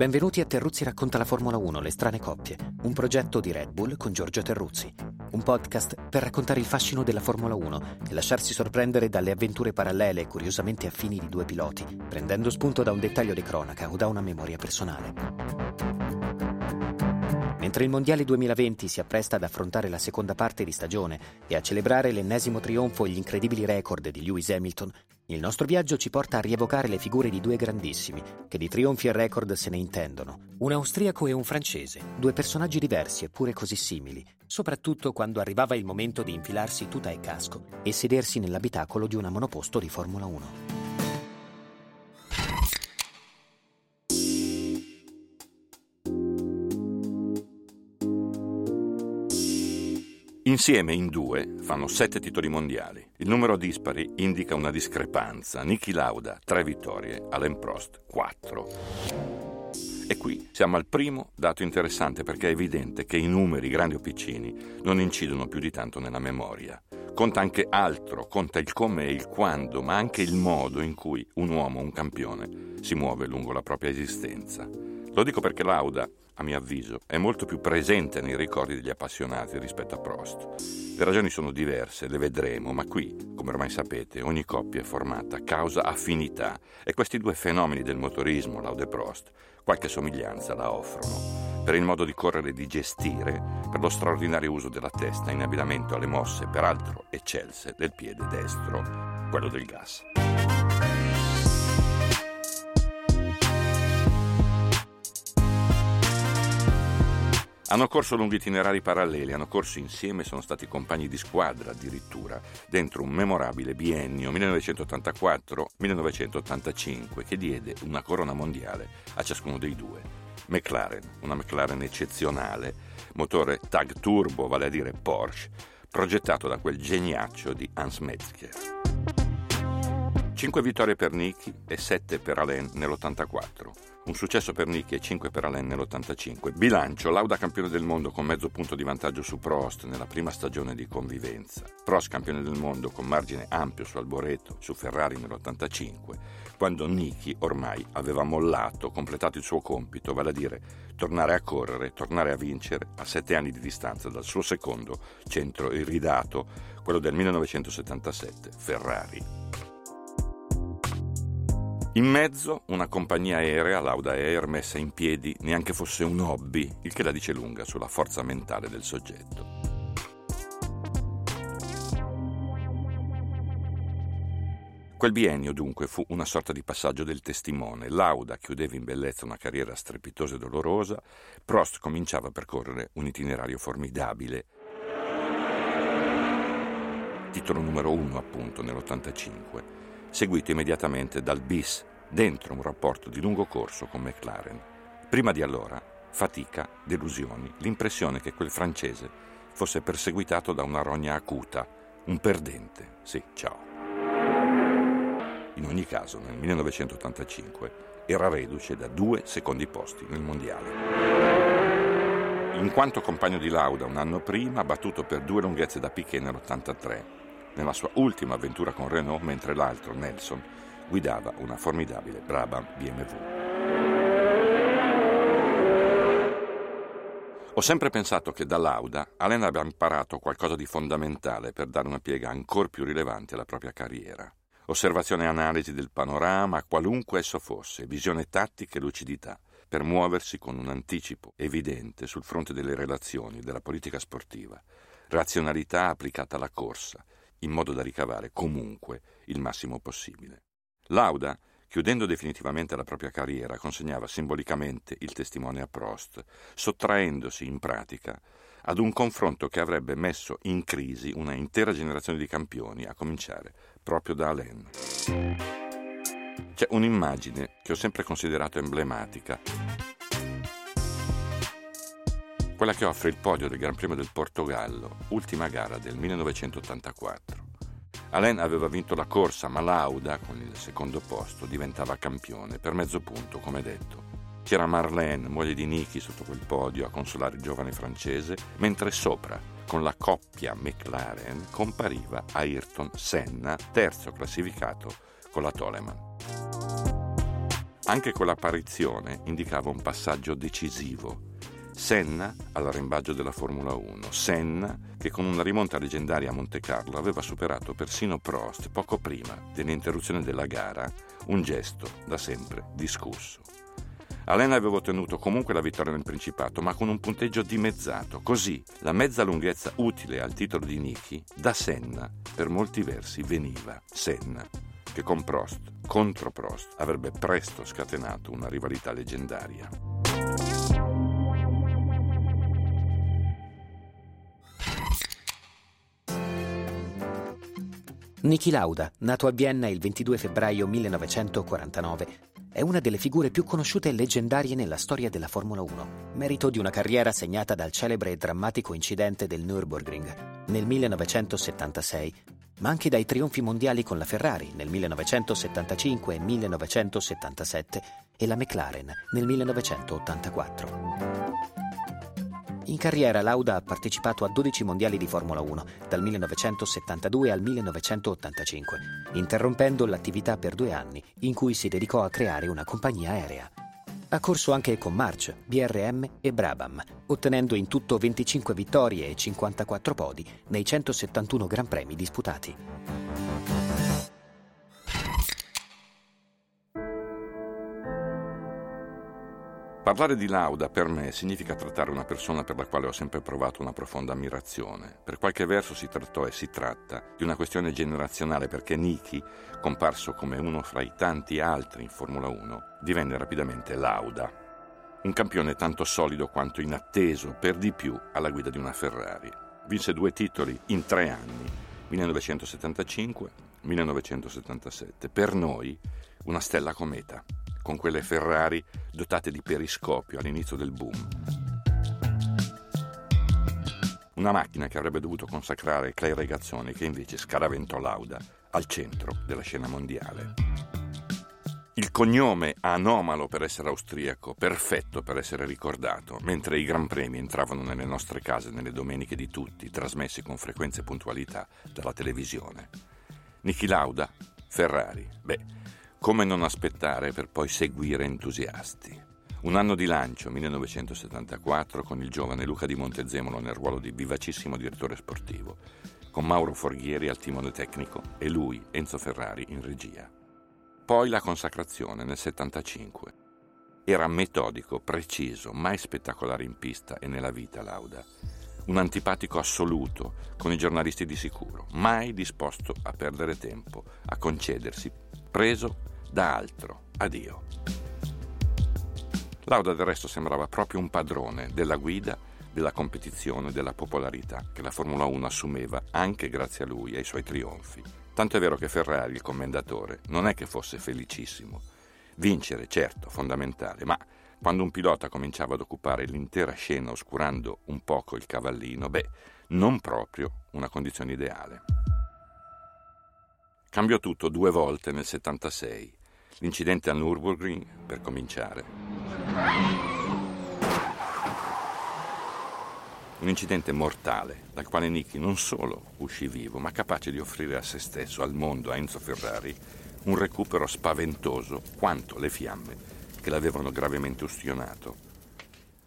Benvenuti a Terruzzi racconta la Formula 1, le strane coppie, un progetto di Red Bull con Giorgio Terruzzi, un podcast per raccontare il fascino della Formula 1 e lasciarsi sorprendere dalle avventure parallele e curiosamente affini di due piloti, prendendo spunto da un dettaglio di cronaca o da una memoria personale. Mentre il Mondiale 2020 si appresta ad affrontare la seconda parte di stagione e a celebrare l'ennesimo trionfo e gli incredibili record di Lewis Hamilton, il nostro viaggio ci porta a rievocare le figure di due grandissimi, che di trionfi e record se ne intendono. Un austriaco e un francese, due personaggi diversi eppure così simili, soprattutto quando arrivava il momento di infilarsi tuta e casco e sedersi nell'abitacolo di una monoposto di Formula 1. Insieme in due fanno sette titoli mondiali. Il numero dispari indica una discrepanza. Niki Lauda, tre vittorie, Alain Prost, quattro. E qui siamo al primo dato interessante perché è evidente che i numeri, grandi o piccini, non incidono più di tanto nella memoria. Conta anche altro, conta il come e il quando, ma anche il modo in cui un uomo, un campione, si muove lungo la propria esistenza. Lo dico perché Lauda a mio avviso, è molto più presente nei ricordi degli appassionati rispetto a Prost. Le ragioni sono diverse, le vedremo, ma qui, come ormai sapete, ogni coppia è formata causa affinità e questi due fenomeni del motorismo, Laude e Prost, qualche somiglianza la offrono. Per il modo di correre e di gestire, per lo straordinario uso della testa in abbinamento alle mosse, peraltro eccelse, del piede destro, quello del gas. Hanno corso lunghi itinerari paralleli, hanno corso insieme, sono stati compagni di squadra addirittura, dentro un memorabile biennio 1984-1985 che diede una corona mondiale a ciascuno dei due. McLaren, una McLaren eccezionale, motore TAG Turbo, vale a dire Porsche, progettato da quel geniaccio di Hans Metzger. Cinque vittorie per Niki e sette per Alain nell'84 un successo per Nicky e 5 per Alain nell'85. Bilancio, Lauda campione del mondo con mezzo punto di vantaggio su Prost nella prima stagione di convivenza. Prost campione del mondo con margine ampio su Alboreto, su Ferrari nell'85, quando Nicky ormai aveva mollato, completato il suo compito, vale a dire tornare a correre, tornare a vincere a sette anni di distanza dal suo secondo centro iridato, quello del 1977, Ferrari. In mezzo una compagnia aerea, Lauda Air, messa in piedi neanche fosse un hobby, il che la dice lunga sulla forza mentale del soggetto. Quel biennio dunque fu una sorta di passaggio del testimone. Lauda chiudeva in bellezza una carriera strepitosa e dolorosa, Prost cominciava a percorrere un itinerario formidabile. Titolo numero uno appunto nell'85 seguito immediatamente dal bis dentro un rapporto di lungo corso con McLaren. Prima di allora, fatica, delusioni, l'impressione che quel francese fosse perseguitato da una rogna acuta, un perdente. Sì, ciao. In ogni caso, nel 1985 era reduce da due secondi posti nel mondiale. In quanto compagno di Lauda un anno prima, battuto per due lunghezze da Piquet nell'83 nella sua ultima avventura con Renault, mentre l'altro, Nelson, guidava una formidabile Brabham BMW. Ho sempre pensato che da Lauda Alain abbia imparato qualcosa di fondamentale per dare una piega ancora più rilevante alla propria carriera. Osservazione e analisi del panorama, qualunque esso fosse, visione tattica e lucidità, per muoversi con un anticipo evidente sul fronte delle relazioni, della politica sportiva, razionalità applicata alla corsa, in modo da ricavare comunque il massimo possibile. Lauda, chiudendo definitivamente la propria carriera, consegnava simbolicamente il testimone a Prost, sottraendosi in pratica ad un confronto che avrebbe messo in crisi una intera generazione di campioni, a cominciare proprio da Alain. C'è un'immagine che ho sempre considerato emblematica quella che offre il podio del Gran Premio del Portogallo, ultima gara del 1984. Alain aveva vinto la corsa, ma Lauda, con il secondo posto, diventava campione, per mezzo punto, come detto. C'era Marlene, moglie di Niki, sotto quel podio a consolare il giovane francese, mentre sopra, con la coppia McLaren, compariva Ayrton Senna, terzo classificato con la Toleman. Anche quell'apparizione indicava un passaggio decisivo. Senna all'arrembaggio della Formula 1. Senna che con una rimonta leggendaria a Monte Carlo aveva superato persino Prost poco prima dell'interruzione della gara, un gesto da sempre discusso. Alain aveva ottenuto comunque la vittoria nel Principato, ma con un punteggio dimezzato. Così la mezza lunghezza utile al titolo di Niki da Senna per molti versi veniva Senna, che con Prost, contro Prost, avrebbe presto scatenato una rivalità leggendaria. Niki Lauda, nato a Vienna il 22 febbraio 1949, è una delle figure più conosciute e leggendarie nella storia della Formula 1, merito di una carriera segnata dal celebre e drammatico incidente del Nürburgring nel 1976, ma anche dai trionfi mondiali con la Ferrari nel 1975 e 1977 e la McLaren nel 1984. In carriera Lauda ha partecipato a 12 mondiali di Formula 1 dal 1972 al 1985, interrompendo l'attività per due anni in cui si dedicò a creare una compagnia aerea. Ha corso anche con March, BRM e Brabham, ottenendo in tutto 25 vittorie e 54 podi nei 171 Gran Premi disputati. Parlare di Lauda per me significa trattare una persona per la quale ho sempre provato una profonda ammirazione. Per qualche verso si trattò e si tratta di una questione generazionale perché Niki, comparso come uno fra i tanti altri in Formula 1, divenne rapidamente Lauda. Un campione tanto solido quanto inatteso, per di più, alla guida di una Ferrari. Vinse due titoli in tre anni, 1975-1977. Per noi, una stella cometa con quelle Ferrari dotate di periscopio all'inizio del boom. Una macchina che avrebbe dovuto consacrare Clay Regazzoni che invece scaraventò Lauda al centro della scena mondiale. Il cognome anomalo per essere austriaco, perfetto per essere ricordato, mentre i Gran Premi entravano nelle nostre case nelle domeniche di tutti, trasmessi con frequenza e puntualità dalla televisione. Niki Lauda, Ferrari. Beh, come non aspettare per poi seguire entusiasti? Un anno di lancio, 1974, con il giovane Luca di Montezemolo nel ruolo di vivacissimo direttore sportivo, con Mauro Forghieri al timone tecnico e lui, Enzo Ferrari, in regia. Poi la consacrazione nel 75. Era metodico, preciso, mai spettacolare in pista e nella vita, Lauda. Un antipatico assoluto con i giornalisti di sicuro, mai disposto a perdere tempo, a concedersi, preso da altro a Dio. Lauda del resto sembrava proprio un padrone della guida, della competizione, della popolarità che la Formula 1 assumeva anche grazie a lui e ai suoi trionfi. Tanto è vero che Ferrari, il commendatore, non è che fosse felicissimo. Vincere, certo, fondamentale, ma quando un pilota cominciava ad occupare l'intera scena oscurando un poco il cavallino, beh, non proprio una condizione ideale. Cambiò tutto due volte nel 76 L'incidente a Nürburgring, per cominciare. Un incidente mortale, dal quale Nicky non solo uscì vivo, ma capace di offrire a se stesso, al mondo, a Enzo Ferrari, un recupero spaventoso quanto le fiamme che l'avevano gravemente ustionato.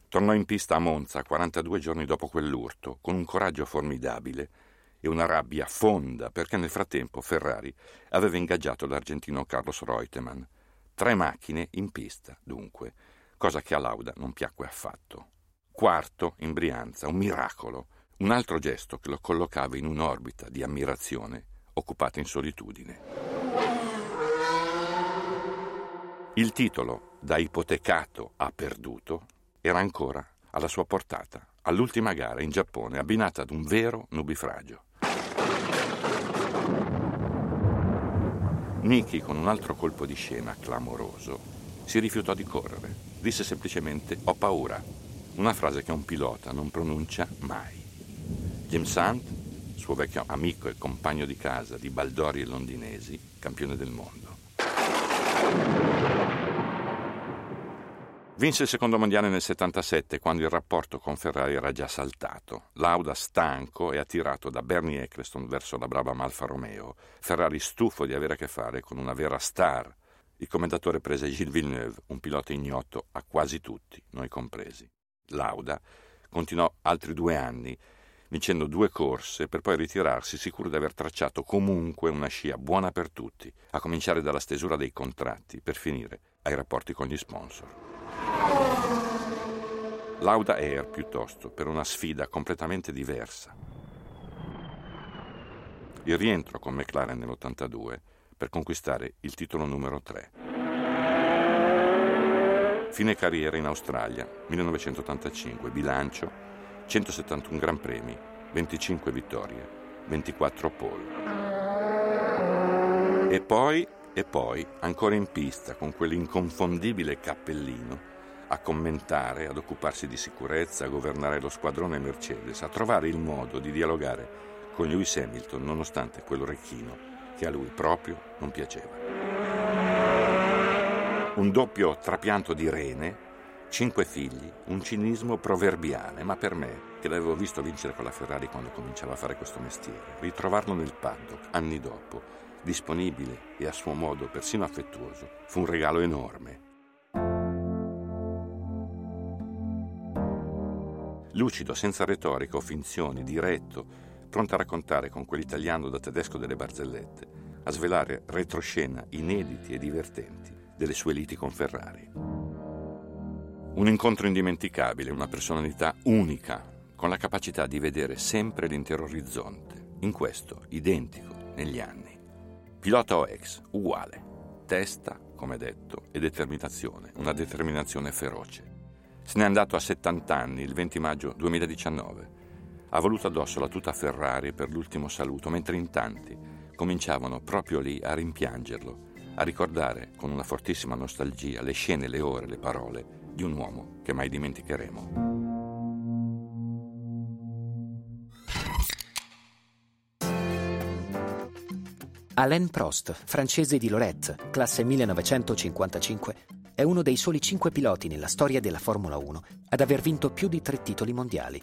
Tornò in pista a Monza 42 giorni dopo quell'urto, con un coraggio formidabile e una rabbia fonda perché nel frattempo Ferrari aveva ingaggiato l'argentino Carlos Reutemann. Tre macchine in pista, dunque, cosa che a Lauda non piacque affatto. Quarto, in Brianza, un miracolo, un altro gesto che lo collocava in un'orbita di ammirazione occupata in solitudine. Il titolo, da ipotecato a perduto, era ancora alla sua portata, all'ultima gara in Giappone, abbinata ad un vero nubifragio. Nicky, con un altro colpo di scena clamoroso, si rifiutò di correre. Disse semplicemente ho paura, una frase che un pilota non pronuncia mai. James Hunt, suo vecchio amico e compagno di casa di Baldori e londinesi, campione del mondo. Vinse il secondo mondiale nel 77 quando il rapporto con Ferrari era già saltato. Lauda stanco e attirato da Bernie Eccleston verso la brava Alfa Romeo. Ferrari stufo di avere a che fare con una vera star. Il commendatore prese Gilles Villeneuve, un pilota ignoto a quasi tutti, noi compresi. Lauda continuò altri due anni, vincendo due corse per poi ritirarsi sicuro di aver tracciato comunque una scia buona per tutti, a cominciare dalla stesura dei contratti per finire ai rapporti con gli sponsor. Lauda Air piuttosto, per una sfida completamente diversa. Il rientro con McLaren nell'82 per conquistare il titolo numero 3. Fine carriera in Australia, 1985, bilancio 171 Gran Premi, 25 vittorie, 24 pole. E poi, e poi, ancora in pista con quell'inconfondibile cappellino, a commentare, ad occuparsi di sicurezza, a governare lo squadrone Mercedes, a trovare il modo di dialogare con Lewis Hamilton nonostante quell'orecchino che a lui proprio non piaceva. Un doppio trapianto di rene, cinque figli, un cinismo proverbiale, ma per me, che l'avevo visto vincere con la Ferrari quando cominciava a fare questo mestiere, ritrovarlo nel paddock anni dopo, disponibile e a suo modo persino affettuoso, fu un regalo enorme. Lucido, senza retorica o finzioni, diretto, pronta a raccontare con quell'italiano da tedesco delle barzellette, a svelare retroscena inediti e divertenti delle sue liti con Ferrari. Un incontro indimenticabile, una personalità unica, con la capacità di vedere sempre l'intero orizzonte, in questo identico negli anni. Pilota OX, uguale, testa, come detto, e determinazione, una determinazione feroce. Se n'è andato a 70 anni, il 20 maggio 2019 ha voluto addosso la tuta Ferrari per l'ultimo saluto, mentre in tanti cominciavano proprio lì a rimpiangerlo, a ricordare con una fortissima nostalgia le scene, le ore, le parole di un uomo che mai dimenticheremo. Alain Prost, francese di Lorette, classe 1955, è uno dei soli cinque piloti nella storia della Formula 1 ad aver vinto più di tre titoli mondiali.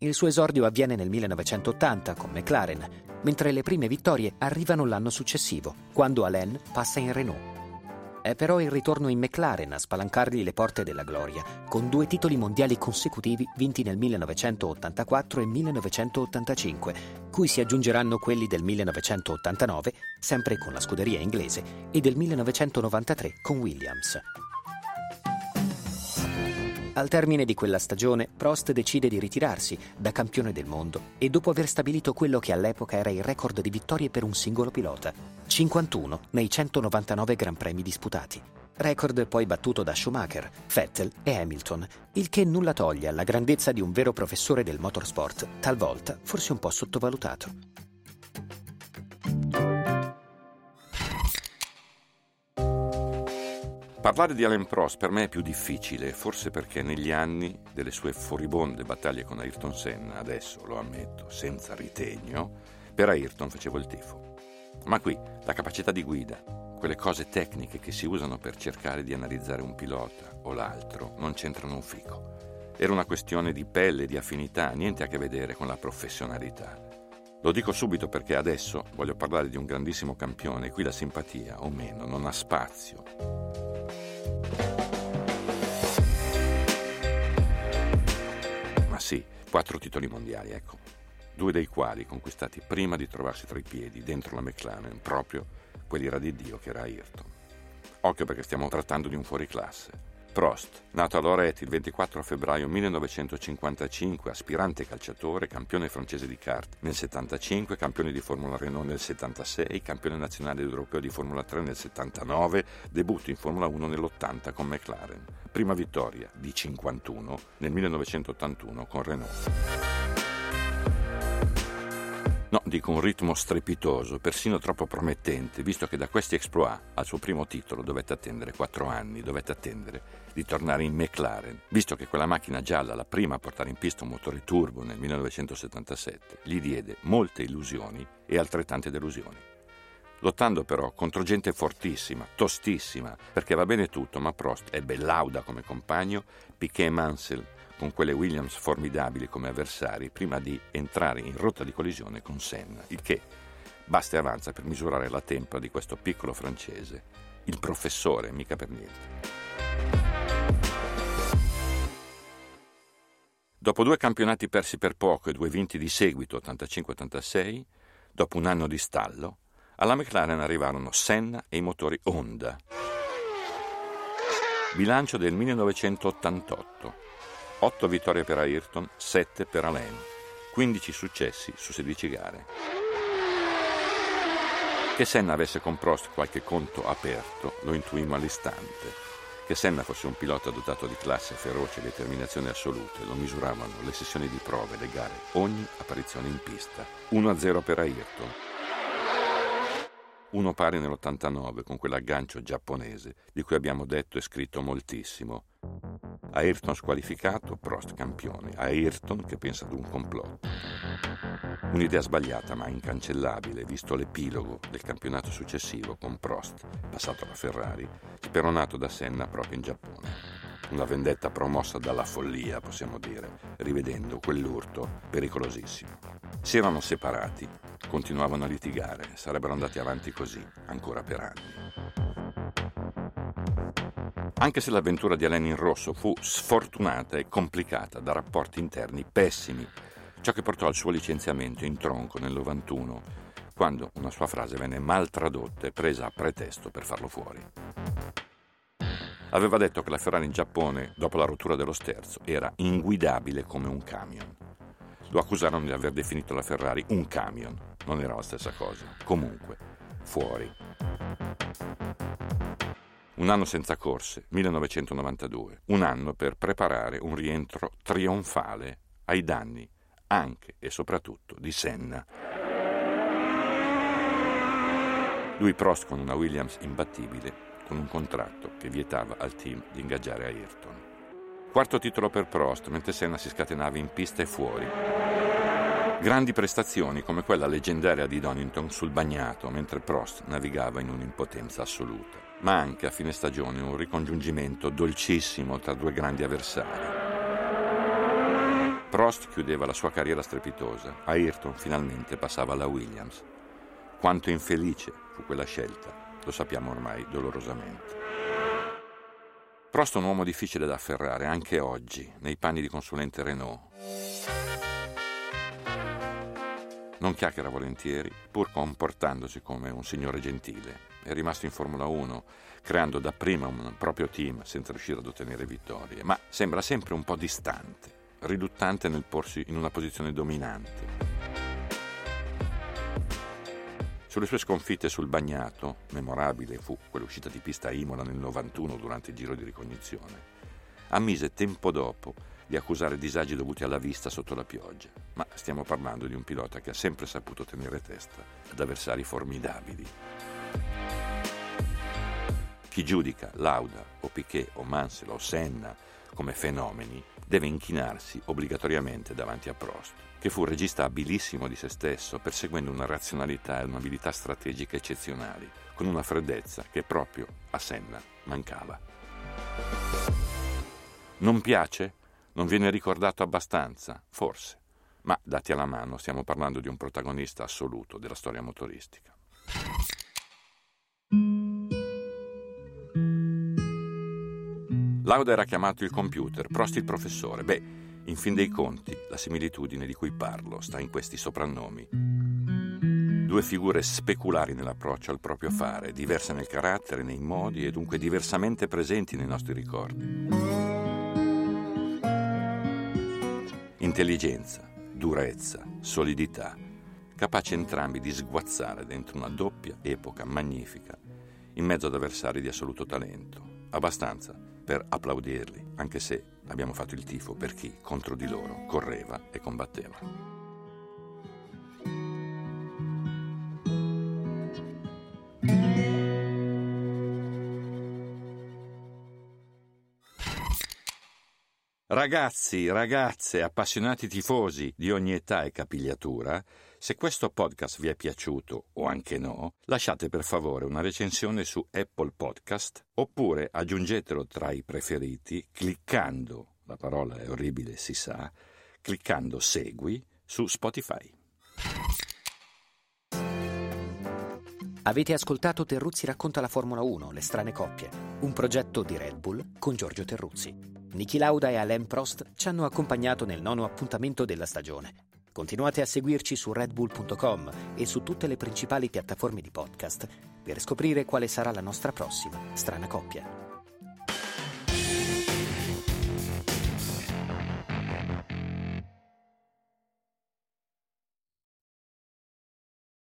Il suo esordio avviene nel 1980 con McLaren, mentre le prime vittorie arrivano l'anno successivo, quando Alain passa in Renault. È però il ritorno in McLaren a spalancargli le porte della gloria, con due titoli mondiali consecutivi vinti nel 1984 e 1985, cui si aggiungeranno quelli del 1989, sempre con la scuderia inglese, e del 1993 con Williams. Al termine di quella stagione, Prost decide di ritirarsi da campione del mondo e dopo aver stabilito quello che all'epoca era il record di vittorie per un singolo pilota, 51 nei 199 Gran Premi disputati. Record poi battuto da Schumacher, Vettel e Hamilton, il che nulla toglie alla grandezza di un vero professore del motorsport, talvolta forse un po' sottovalutato. Parlare di Alain Prost per me è più difficile, forse perché negli anni delle sue furibonde battaglie con Ayrton Senna, adesso lo ammetto, senza ritegno, per Ayrton facevo il tifo. Ma qui la capacità di guida, quelle cose tecniche che si usano per cercare di analizzare un pilota o l'altro, non c'entrano un fico. Era una questione di pelle, di affinità, niente a che vedere con la professionalità. Lo dico subito perché adesso voglio parlare di un grandissimo campione, qui la simpatia, o meno, non ha spazio. Sì, quattro titoli mondiali, ecco. Due dei quali conquistati prima di trovarsi tra i piedi dentro la McLaren, proprio quell'ira di Dio che era Ayrton. Occhio perché stiamo trattando di un fuoriclasse. Prost, nato a Lorette il 24 febbraio 1955, aspirante calciatore, campione francese di kart nel 75, campione di Formula Renault nel 76, campione nazionale europeo di Formula 3 nel 79, debutto in Formula 1 nell'80 con McLaren. Prima vittoria di 51 nel 1981 con Renault. No, dico un ritmo strepitoso, persino troppo promettente, visto che da questi exploit al suo primo titolo dovette attendere quattro anni, dovette attendere di tornare in McLaren, visto che quella macchina gialla, la prima a portare in pista un motore turbo nel 1977, gli diede molte illusioni e altrettante delusioni. Lottando però contro gente fortissima, tostissima, perché va bene tutto, ma Prost è bellauda come compagno, Piquet Mansell con quelle Williams formidabili come avversari prima di entrare in rotta di collisione con Senna, il che basta e avanza per misurare la tempra di questo piccolo francese, il professore, mica per niente. Dopo due campionati persi per poco e due vinti di seguito, 85-86, dopo un anno di stallo, alla McLaren arrivarono Senna e i motori Honda. Bilancio del 1988. 8 vittorie per Ayrton, 7 per Alain, 15 successi su 16 gare. Che Senna avesse con Prost qualche conto aperto lo intuimmo all'istante. Che Senna fosse un pilota dotato di classe feroce e determinazione assolute lo misuravano le sessioni di prove, le gare, ogni apparizione in pista. 1-0 per Ayrton. Uno pari nell'89 con quell'aggancio giapponese di cui abbiamo detto e scritto moltissimo. Ayrton squalificato, Prost campione. Ayrton che pensa ad un complotto. Un'idea sbagliata ma incancellabile, visto l'epilogo del campionato successivo con Prost, passato alla Ferrari, speronato da Senna proprio in Giappone. Una vendetta promossa dalla follia, possiamo dire, rivedendo quell'urto pericolosissimo. Si erano separati, continuavano a litigare, sarebbero andati avanti così, ancora per anni. Anche se l'avventura di Alain in rosso fu sfortunata e complicata da rapporti interni pessimi, ciò che portò al suo licenziamento in tronco nel 91, quando una sua frase venne mal tradotta e presa a pretesto per farlo fuori. Aveva detto che la Ferrari in Giappone, dopo la rottura dello sterzo, era inguidabile come un camion. Lo accusarono di aver definito la Ferrari un camion. Non era la stessa cosa. Comunque, fuori. Un anno senza corse, 1992. Un anno per preparare un rientro trionfale ai danni anche e soprattutto di Senna. Lui Prost con una Williams imbattibile con un contratto che vietava al team di ingaggiare Ayrton. Quarto titolo per Prost, mentre Senna si scatenava in pista e fuori. Grandi prestazioni come quella leggendaria di Donington sul bagnato, mentre Prost navigava in un'impotenza assoluta. Ma anche a fine stagione un ricongiungimento dolcissimo tra due grandi avversari. Prost chiudeva la sua carriera strepitosa, Ayrton finalmente passava alla Williams. Quanto infelice fu quella scelta, lo sappiamo ormai dolorosamente. Prost è un uomo difficile da afferrare anche oggi, nei panni di consulente Renault. Non chiacchiera volentieri, pur comportandosi come un signore gentile. È rimasto in Formula 1, creando dapprima un proprio team senza riuscire ad ottenere vittorie, ma sembra sempre un po' distante, riluttante nel porsi in una posizione dominante. Sulle sue sconfitte sul bagnato, memorabile fu quell'uscita di pista a Imola nel 91 durante il giro di ricognizione, ammise tempo dopo di accusare disagi dovuti alla vista sotto la pioggia, ma stiamo parlando di un pilota che ha sempre saputo tenere testa ad avversari formidabili. Chi giudica Lauda o Piquet o Mansell o Senna come fenomeni deve inchinarsi obbligatoriamente davanti a Prost, che fu un regista abilissimo di se stesso, perseguendo una razionalità e un'abilità strategica eccezionali, con una freddezza che proprio a Senna mancava. Non piace? Non viene ricordato abbastanza? Forse. Ma dati alla mano stiamo parlando di un protagonista assoluto della storia motoristica. Lauda era chiamato il computer, Prost il professore. Beh, in fin dei conti, la similitudine di cui parlo sta in questi soprannomi. Due figure speculari nell'approccio al proprio fare, diverse nel carattere, nei modi e dunque diversamente presenti nei nostri ricordi. Intelligenza, durezza, solidità, capaci entrambi di sguazzare dentro una doppia epoca magnifica, in mezzo ad avversari di assoluto talento. Abbastanza per applaudirli, anche se abbiamo fatto il tifo per chi contro di loro correva e combatteva. Ragazzi, ragazze, appassionati tifosi di ogni età e capigliatura, se questo podcast vi è piaciuto o anche no, lasciate per favore una recensione su Apple Podcast oppure aggiungetelo tra i preferiti cliccando, la parola è orribile si sa, cliccando segui su Spotify. Avete ascoltato Terruzzi racconta la Formula 1, le strane coppie, un progetto di Red Bull con Giorgio Terruzzi. Niki Lauda e Alain Prost ci hanno accompagnato nel nono appuntamento della stagione. Continuate a seguirci su redbull.com e su tutte le principali piattaforme di podcast per scoprire quale sarà la nostra prossima strana coppia.